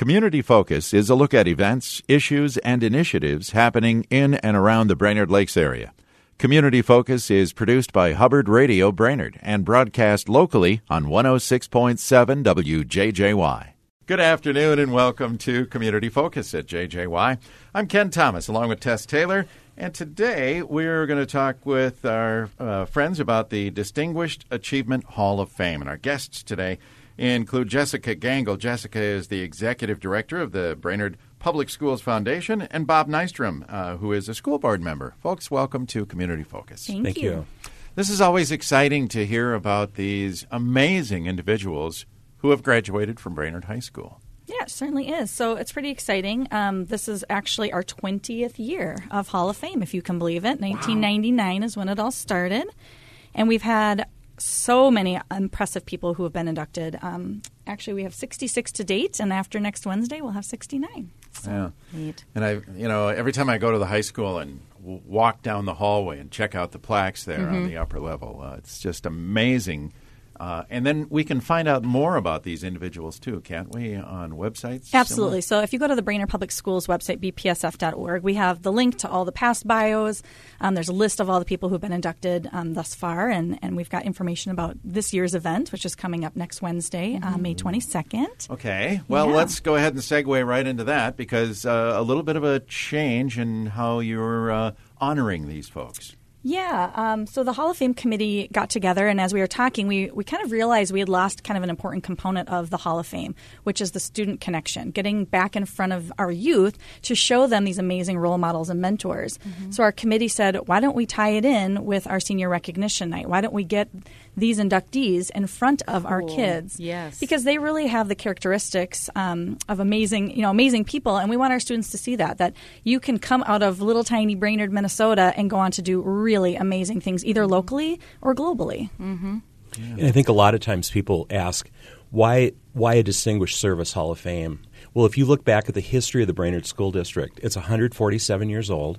Community Focus is a look at events, issues, and initiatives happening in and around the Brainerd Lakes area. Community Focus is produced by Hubbard Radio Brainerd and broadcast locally on 106.7 WJJY. Good afternoon and welcome to Community Focus at JJY. I'm Ken Thomas along with Tess Taylor, and today we're going to talk with our uh, friends about the Distinguished Achievement Hall of Fame. And our guests today include Jessica Gangle. Jessica is the executive director of the Brainerd Public Schools Foundation, and Bob Nystrom, uh, who is a school board member. Folks, welcome to Community Focus. Thank, Thank you. This is always exciting to hear about these amazing individuals who have graduated from Brainerd High School. Yeah, it certainly is. So it's pretty exciting. Um, this is actually our 20th year of Hall of Fame, if you can believe it. 1999 is when it all started. And we've had so many impressive people who have been inducted. Um, actually, we have 66 to date, and after next Wednesday, we'll have 69. So, Yeah. neat. And I, you know, every time I go to the high school and walk down the hallway and check out the plaques there on the upper level, uh, it's just amazing. Uh, and then we can find out more about these individuals too, can't we, on websites? Absolutely. So if you go to the Brainerd Public Schools website, bpsf.org, we have the link to all the past bios. Um, there's a list of all the people who've been inducted um, thus far, and, and we've got information about this year's event, which is coming up next Wednesday, uh, May 22nd. Okay. Well, Yeah. let's go ahead and segue right into that because uh, a little bit of a change in how you're uh, honoring these folks. Yeah. Um, so the Hall of Fame committee got together, and as we were talking, we, we kind of realized we had lost kind of an important component of the Hall of Fame, which is the student connection, getting back in front of our youth to show them these amazing role models and mentors. So our committee said, why don't we tie it in with our senior recognition night? Why don't we get these inductees in front of our kids? Yes. Because they really have the characteristics um, of amazing, you know, amazing people, and we want our students to see that that you can come out of little tiny Brainerd, Minnesota, and go on to do really amazing things, either locally or globally. Mm. And I think a lot of times people ask, why, why a Distinguished Service Hall of Fame? Well, if you look back at the history of the Brainerd School District, it's 147 years old.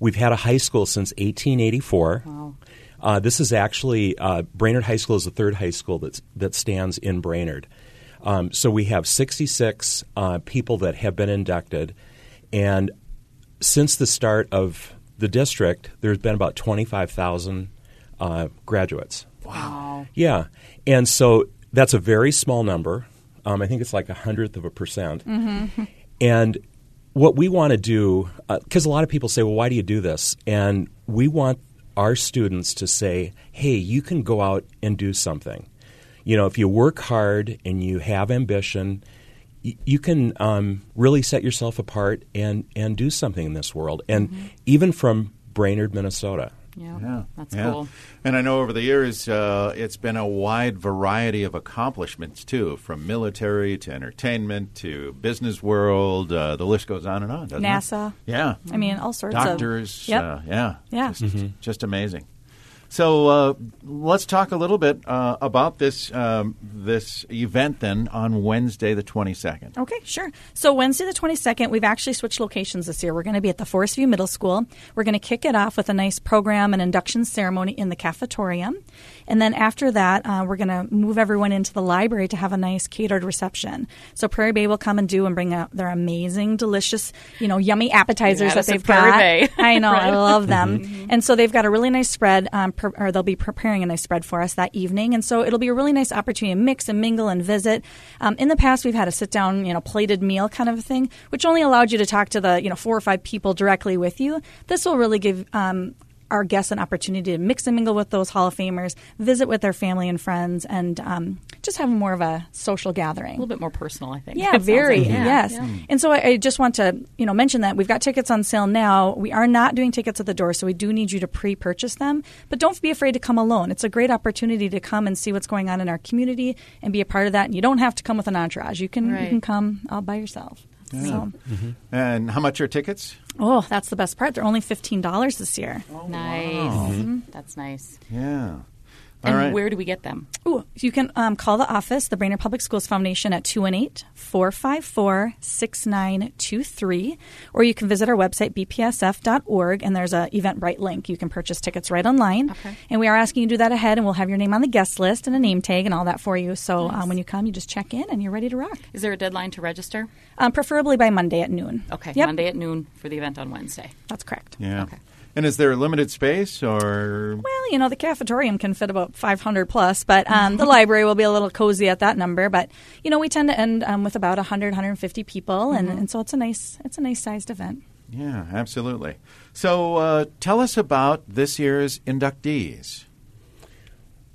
We've had a high school since 1884. Wow. Uh, this is actually uh, Brainerd High School is the third high school that's, that stands in Brainerd. Um, so we have 66 uh, people that have been inducted, and since the start of the district, there's been about 25,000 uh, graduates. Wow. Yeah, and so that's a very small number. Um, I think it's like a hundredth of a percent. And what we want to do, because a lot of people say, "Well, why do you do this?" And we want our students to say, "Hey, you can go out and do something. You know, if you work hard and you have ambition." Y- You can um, really set yourself apart and, and do something in this world, and even from Brainerd, Minnesota. Yeah. Yeah, That's yeah. cool. And I know over the years uh, it's been a wide variety of accomplishments too, from military to entertainment to business world. Uh, the list goes on and on, doesn't NASA. it? Yeah, I mean, all sorts doctors. of. Yep. Uh, yeah, Yeah. just, just amazing. So uh, let's talk a little bit uh, about this um, this event then on Wednesday the twenty second. Okay, sure. So Wednesday the 22nd, we've actually switched locations this year. We're going to be at the Forest View Middle School. We're going to kick it off with a nice program and induction ceremony in the cafetorium. And then after that, uh, we're going to move everyone into the library to have a nice catered reception. So Prairie Bay will come and do and bring out their amazing, delicious, you know, yummy appetizers that they've got. Bay. I know, I love them. And so they've got a really nice spread, um, pre- or they'll be preparing a nice spread for us that evening. And so it'll be a really nice opportunity to mix and mingle and visit. Um, in the past, we've had a sit down, you know, plated meal kind of thing, which only allowed you to talk to the, you know, four or five people directly with you. This will really give um, our guests an opportunity to mix and mingle with those Hall of Famers, visit with their family and friends, and um, just have more of a social gathering. A little bit more personal, I think. Yeah, very. like. Yeah, yes. yeah. And so I, I just want to, you know, mention that we've got tickets on sale now. We are not doing tickets at the door, so we do need you to pre-purchase them. But don't be afraid to come alone. It's a great opportunity to come and see what's going on in our community and be a part of that. And you don't have to come with an entourage. You can you can come all by yourself. So, mm-hmm. And how much are tickets? oh, that's the best part. They're only fifteen dollars this year. Nice. Mm-hmm. That's nice. Yeah. And right. where do we get them? Ooh, you can um, call the office, the Brainerd Public Schools Foundation, at 218 454 6923. Or you can visit our website, bpsf.org, and there's a Eventbrite link. You can purchase tickets right online. Okay. And we are asking you to do that ahead, and we'll have your name on the guest list and a name tag and all that for you. So um, when you come, you just check in and you're ready to rock. Is there a deadline to register? Um, preferably by Monday at noon. Okay, Yep, Monday at noon for the event on Wednesday. That's correct. Yeah. Okay. And is there a limited space or? Well, you know, the cafetorium can fit about 500 plus, but um, the library will be a little cozy at that number. But you know, we tend to end um, with about 100, 150 people, and, and so it's a nice, it's a nice sized event. Yeah, absolutely. So uh, tell us about this year's inductees.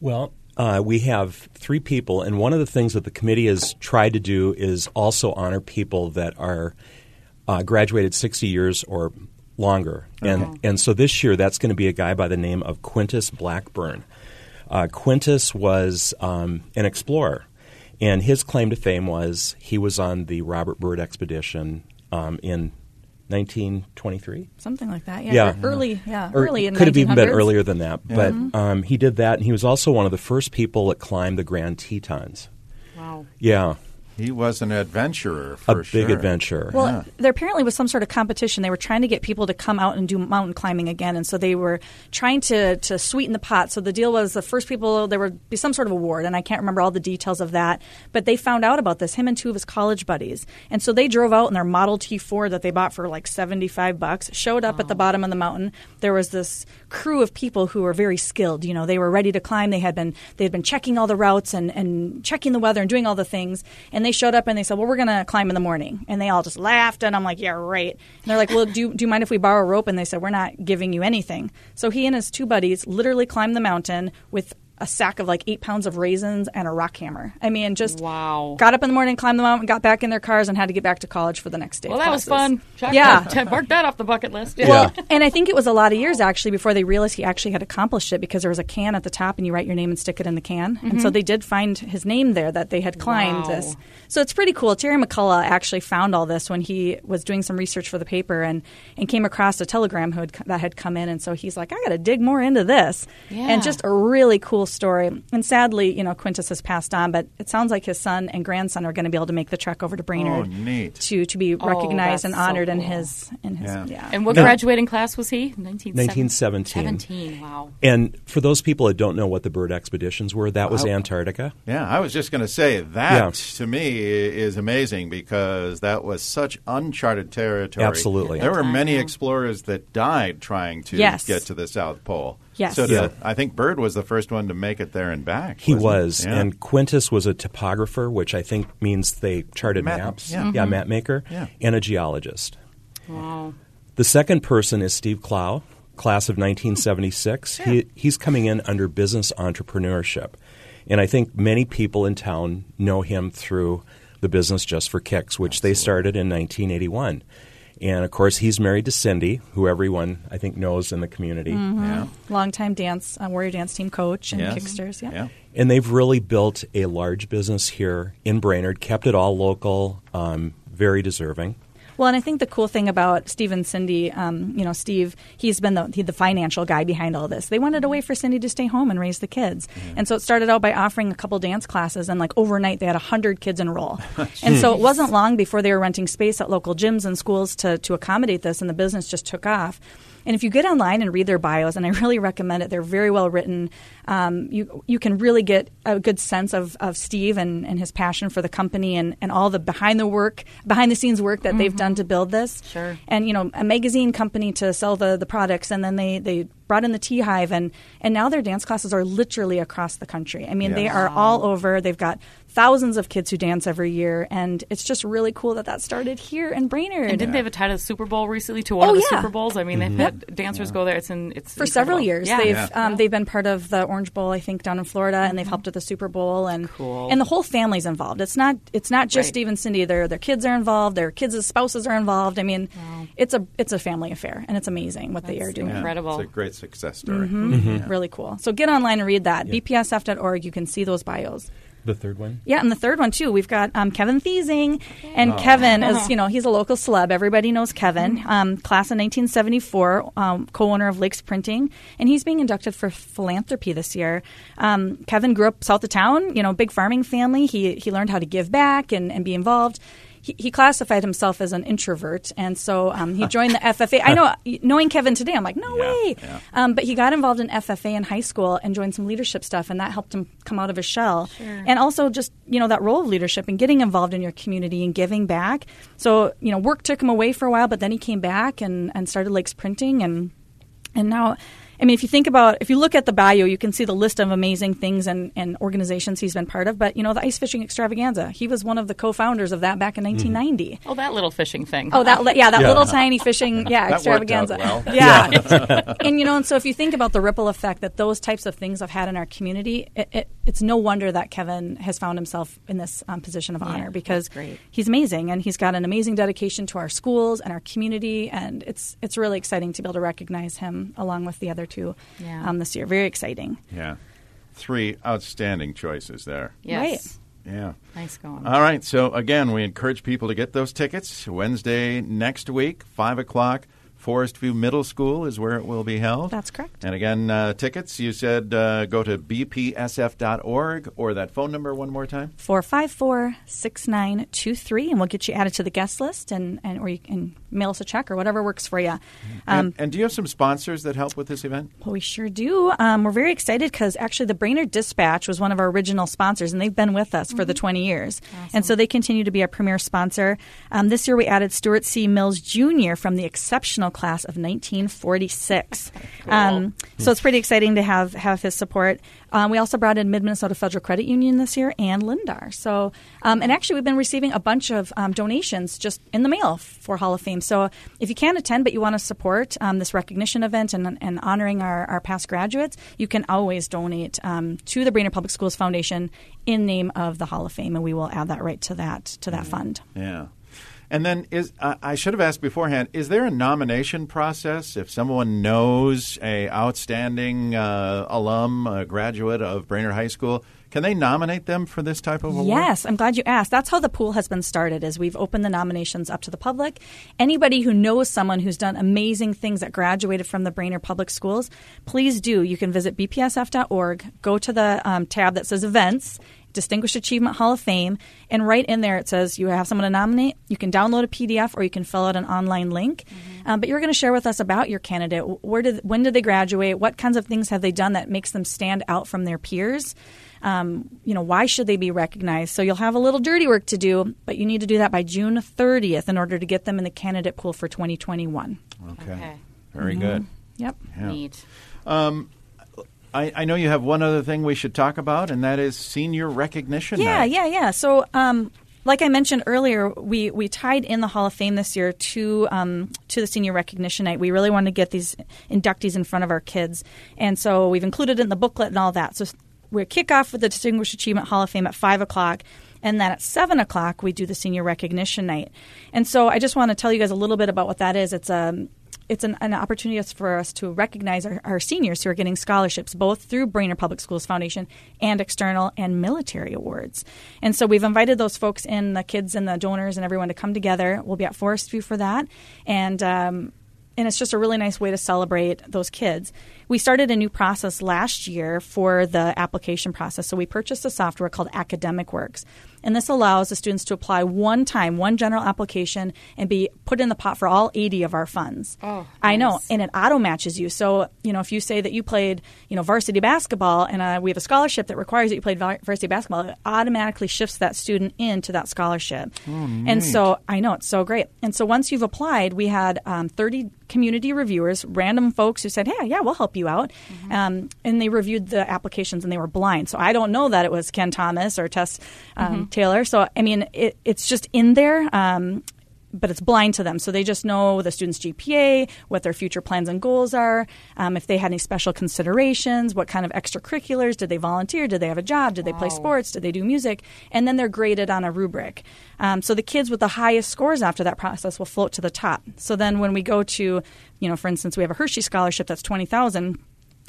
Well, uh, we have three people, and one of the things that the committee has tried to do is also honor people that are uh, graduated 60 years or longer. And, and so this year, that's going to be a guy by the name of Quintus Blackburn. Uh, Quintus was um, an explorer, and his claim to fame was he was on the Robert Byrd expedition um, in 1923. Something like that. Yeah. Yeah. Early, yeah. Or early in could have even been earlier than that. But um, he did that, and he was also one of the first people that climbed the Grand Tetons. Wow. Yeah, He was an adventurer a for big sure. adventure. Well, Yeah. there apparently was some sort of competition. They were trying to get people to come out and do mountain climbing again, and so they were trying to to sweeten the pot. So the deal was the first people there would be some sort of award, and I can't remember all the details of that. But they found out about this him and two of his college buddies, and so they drove out in their Model T Ford that they bought for like seventy five bucks. Showed up at the oh. bottom of the mountain. There was this crew of people who were very skilled. You know, they were ready to climb. They had been they had been checking all the routes and and checking the weather and doing all the things. And they showed up and they said, "Well, we're to climb in the morning." And they all just laughed. And I'm like, "Yeah, right." And they're like, "Well, do do you mind if we borrow a rope?" And they said, "We're not giving you anything." So he and his two buddies literally climbed the mountain with a sack of like eight pounds of raisins and a rock hammer. I mean, just Wow. got up in the morning, climbed the mountain, got back in their cars, and had to get back to college for the next day. Well, of that was fun. Check Yeah. that- Mark that off the bucket list. Yeah. And I think it was a lot of years actually before they realized he actually had accomplished it because there was a can at the top and you write your name and stick it in the can. And so they did find his name there that they had climbed Mm-hmm. Wow. this. So it's pretty cool. Terry McCullough actually found all this when he was doing some research for the paper and, and came across a telegram who had, that had come in. And so he's like, I got to dig more into this. Yeah. And just a really cool story. And sadly, you know, Quintus has passed on, but it sounds like his son and grandson are going to be able to make the trek over to Brainerd Oh, neat. to to be Oh, recognized and that's so honored in his in his Yeah. yeah. And what Yeah. graduating class was he? 1917. 1917. 17, wow. and for those people that don't know what the Byrd expeditions were, that was Wow. Antarctica. Yeah, I was just going to say that Yeah. to me is amazing because that was such uncharted territory. Absolutely. There were many explorers that died trying to Yes. get to the South Pole. Yes. So Yeah. the, I think Byrd was the first one to make it there and back. He wasn't Yeah. and Quintus was a topographer, which I think means they charted Map- maps. yeah. Mm-hmm. map maker, Yeah. and a geologist. Wow. The second person is Steve Clow, class of 1976. He, he's coming in under business entrepreneurship. And I think many people in town know him through the business Just for Kicks, which they started in 1981. And of course, he's married to Cindy, who everyone I think knows in the community. yeah. longtime dance uh, warrior dance team coach and Yes. kicksters. Yeah. Yeah. And they've really built a large business here in Brainerd, kept it all local, um, very deserving. Well, and I think the cool thing about Steve and Cindy, um, you know, Steve, he's been the, he, the financial guy behind all this. They wanted a way for Cindy to stay home and raise the kids. And so it started out by offering a couple dance classes, and like overnight they had 100 kids enroll. and so it wasn't long before they were renting space at local gyms and schools to, to accommodate this, and the business just took off. And if you get online and read their bios, and I really recommend it, they're very well written. Um, you you can really get a good sense of, of Steve and, and his passion for the company and, and all the behind the work, behind the scenes work that they've done to build this. Sure. And you know, a magazine company to sell the, the products, and then they, they brought in the Tea Hive, and and now their dance classes are literally across the country. I mean, they are all over. They've got thousands of kids who dance every year, and it's just really cool that that started here in Brainerd. And didn't they have a title of the Super Bowl recently to one Oh, of the yeah. Super Bowls? I mean, they've mm-hmm. had dancers go there. It's in it's for several years. Yeah. They've Yeah. um, they've been part of the Orange Bowl, I think, down in Florida, and they've mm-hmm. helped with the Super Bowl, and Cool. and the whole family's involved. It's not it's not just Right. Steve and Cindy. Their their kids are involved. Their kids' spouses are involved. I mean, it's a it's a family affair, and it's amazing what they are doing. Incredible. It's a great success story. Mm-hmm. Really cool. So get online and read that. BPSF.org. You can see those bios. The third one? Yeah, and the third one too. We've got um, Kevin Thiesing, and Kevin is you know he's a local celeb. Everybody knows Kevin. Um, class of 1974, um, co-owner of Lakes Printing, and he's being inducted for philanthropy this year. Um, Kevin grew up south of town, you know, big farming family. He he learned how to give back and, and be involved. He, he classified himself as an introvert, and so um, he joined the FFA. I know, knowing Kevin today, I'm like, no Yeah, way. yeah. Um, but he got involved in FFA in high school and joined some leadership stuff, and that helped him come out of his shell. And also just you know that role of leadership and getting involved in your community and giving back. So you know, work took him away for a while, but then he came back and and started Lakes Printing and and now. I mean, if you think about, if you look at the bio, you can see the list of amazing things and, and organizations he's been part of. But, you know, the Ice Fishing Extravaganza, he was one of the co founders of that back in mm-hmm. 1990. Oh, that little fishing thing. Oh, that li- yeah, that Yeah. little tiny fishing yeah That worked out extravaganza. well. Yeah, and you know, and so if you think about the ripple effect that those types of things have had in our community, it, it, it's no wonder that Kevin has found himself in this um, position of honor because great. he's amazing and he's got an amazing dedication to our schools and our community, and it's it's really exciting to be able to recognize him along with the other two Yeah. um, this year. Very exciting. Yeah. Three outstanding choices there. yes. Yeah. Nice going. All right. So again, we encourage people to get those tickets. Wednesday next week, five o'clock. Forest View Middle School is where it will be held. That's correct. And again, uh, tickets. You said uh, go to bpsf.org or that phone number one more time. 454 6923, and we'll get you added to the guest list, and, and or you can mail us a check or whatever works for you. Um, and, and do you have some sponsors that help with this event? Well, we sure do. Um, we're very excited because actually the Brainerd Dispatch was one of our original sponsors, and they've been with us for the 20 years. And so they continue to be our premier sponsor. Um, this year we added Stuart C. Mills Jr. from the exceptional class of 1946. Um, so it's pretty exciting to have, have his support. Um, we also brought in Mid Minnesota Federal Credit Union this year and Lindar. So, um, and actually, we've been receiving a bunch of um, donations just in the mail for Hall of Fame. So, if you can't attend but you want to support um, this recognition event and, and honoring our, our past graduates, you can always donate um, to the Brainerd Public Schools Foundation in name of the Hall of Fame, and we will add that right to that to that fund. Yeah. And then is uh, I should have asked beforehand. Is there a nomination process if someone knows a outstanding uh, alum, a graduate of Brainerd High School? Can they nominate them for this type of award? Yes, I'm glad you asked. That's how the pool has been started. Is we've opened the nominations up to the public. Anybody who knows someone who's done amazing things that graduated from the Brainerd Public Schools, please do. You can visit bpsf.org, go to the um, tab that says events. Distinguished Achievement Hall of Fame, and right in there it says you have someone to nominate. You can download a PDF or you can fill out an online link. Um, but you're going to share with us about your candidate. Where did, when did they graduate? What kinds of things have they done that makes them stand out from their peers? um, you know, why should they be recognized? So you'll have a little dirty work to do, but you need to do that by June 30th in order to get them in the candidate pool for 2021. Okay. Okay. Very good. Yep. Yeah. Neat. I, I know you have one other thing we should talk about, and that is senior recognition. Yeah, night. yeah, yeah. So, um, like I mentioned earlier, we, we tied in the Hall of Fame this year to um, to the Senior Recognition Night. We really wanted to get these inductees in front of our kids, and so we've included it in the booklet and all that. So we kick off with the Distinguished Achievement Hall of Fame at five o'clock. And then at seven o'clock, we do the Senior Recognition Night. And so I just want to tell you guys a little bit about what that is. It's a it's an, an opportunity for us to recognize our, our seniors who are getting scholarships, both through Brainerd Public Schools Foundation and external and military awards. And so we've invited those folks in, the kids and the donors and everyone to come together. We'll be at Forest View for that. And um, and it's just a really nice way to celebrate those kids. We started a new process last year for the application process. So we purchased a software called Academic Works. And this allows the students to apply one time, one general application, and be put in the pot for all 80 of our funds. Oh, I know. And it auto matches you. So, you know, if you say that you played, you know, varsity basketball and uh, we have a scholarship that requires that you played varsity basketball, it automatically shifts that student into that scholarship. Oh, and so I know it's so great. And so once you've applied, we had um, 30 community reviewers, random folks who said, "Hey, yeah, we'll help you out," um, and they reviewed the applications and they were blind. So I don't know that it was Ken Thomas or Tess um, Taylor. So I mean, it, it's just in there. Um, but it's blind to them. So they just know the student's GPA, what their future plans and goals are, um, if they had any special considerations, what kind of extracurriculars, did they volunteer, did they have a job, did they play sports, did they do music, and then they're graded on a rubric. Um, so the kids with the highest scores after that process will float to the top. So then when we go to, you know, for instance, we have a Hershey scholarship that's twenty thousand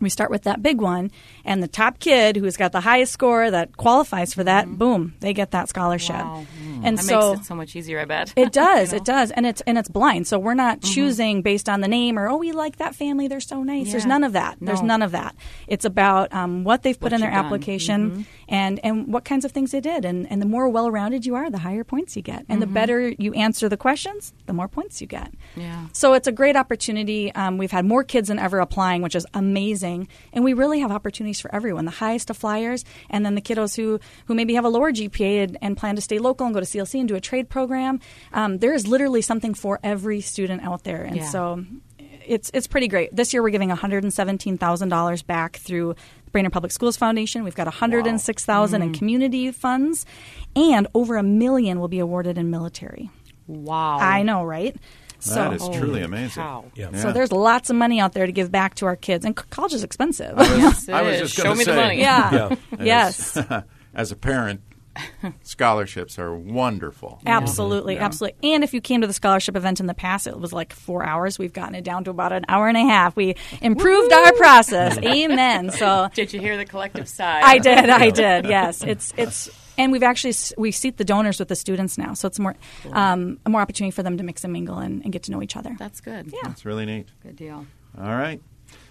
we start with that big one, and the top kid who's got the highest score that qualifies for that, mm-hmm. boom, they get that scholarship. Wow. And that so makes it so much easier, I bet. it does, You know? it does, and it's and it's blind. So we're not Mm-hmm. choosing based on the name or oh we like that family, they're so nice. There's none of that. There's none of that. It's about um, what they've put What in their done. application Mm-hmm. and and what kinds of things they did. And and the more well rounded you are, the higher points you get, and the better you answer the questions, the more points you get. Mm-hmm. Yeah. So it's a great opportunity. Um, we've had more kids than ever applying, which is amazing. And we really have opportunities for everyone the highest of flyers, and then the kiddos who, who maybe have a lower GPA and, and plan to stay local and go to CLC and do a trade program. Um, there is literally something for every student out there. And Yeah. so it's, it's pretty great. This year we're giving $117,000 back through Brainerd Public Schools Foundation. We've got 106000 in community funds, and over a million will be awarded in military. Wow. I know, right? That is Holy truly amazing. cow. Yeah. So there's lots of money out there to give back to our kids, and college is expensive. Yes, I was just gonna Show me say. the money. yeah. Yeah. Yes. As a parent, scholarships are wonderful. Absolutely, Yeah. absolutely. And if you came to the scholarship event in the past, it was like four hours. We've gotten it down to about an hour and a half. We improved our process. Amen. So Did you hear the collective sigh? I did, I did. Yes, it's it's, and we've actually we seat the donors with the students now, so it's more um, a more opportunity for them to mix and mingle and, and get to know each other. That's good. Yeah. That's really neat. Good deal. All right.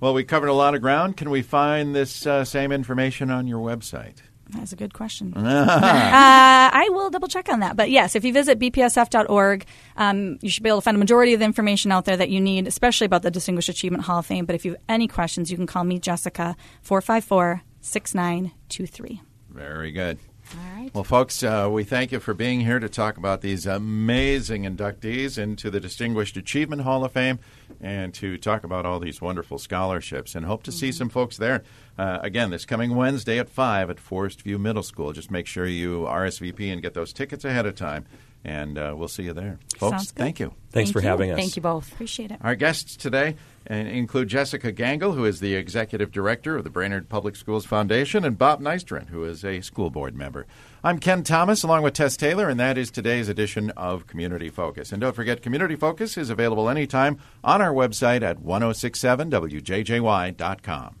Well, we covered a lot of ground. Can we find this uh, same information on your website? That's a good question. uh, I will double check on that. But yes, if you visit bpsf.org, um, you should be able to find a majority of the information out there that you need, especially about the Distinguished Achievement Hall of Fame. But if you have any questions, you can call me, Jessica, 454 6923. Very good. All right. Well, folks, uh, we thank you for being here to talk about these amazing inductees into the Distinguished Achievement Hall of Fame and to talk about all these wonderful scholarships and hope to see some folks there. Uh, again, this coming Wednesday at 5 at Forest View Middle School. Just make sure you RSVP and get those tickets ahead of time, and uh, we'll see you there. Folks, Sounds good. thank you. Thanks Thank for you. having us. Thank you both. Appreciate it. Our guests today uh, include Jessica Gangle, who is the executive director of the Brainerd Public Schools Foundation, and Bob Nystrom, who is a school board member. I'm Ken Thomas, along with Tess Taylor, and that is today's edition of Community Focus. And don't forget, Community Focus is available anytime on our website at 1067wjjy.com.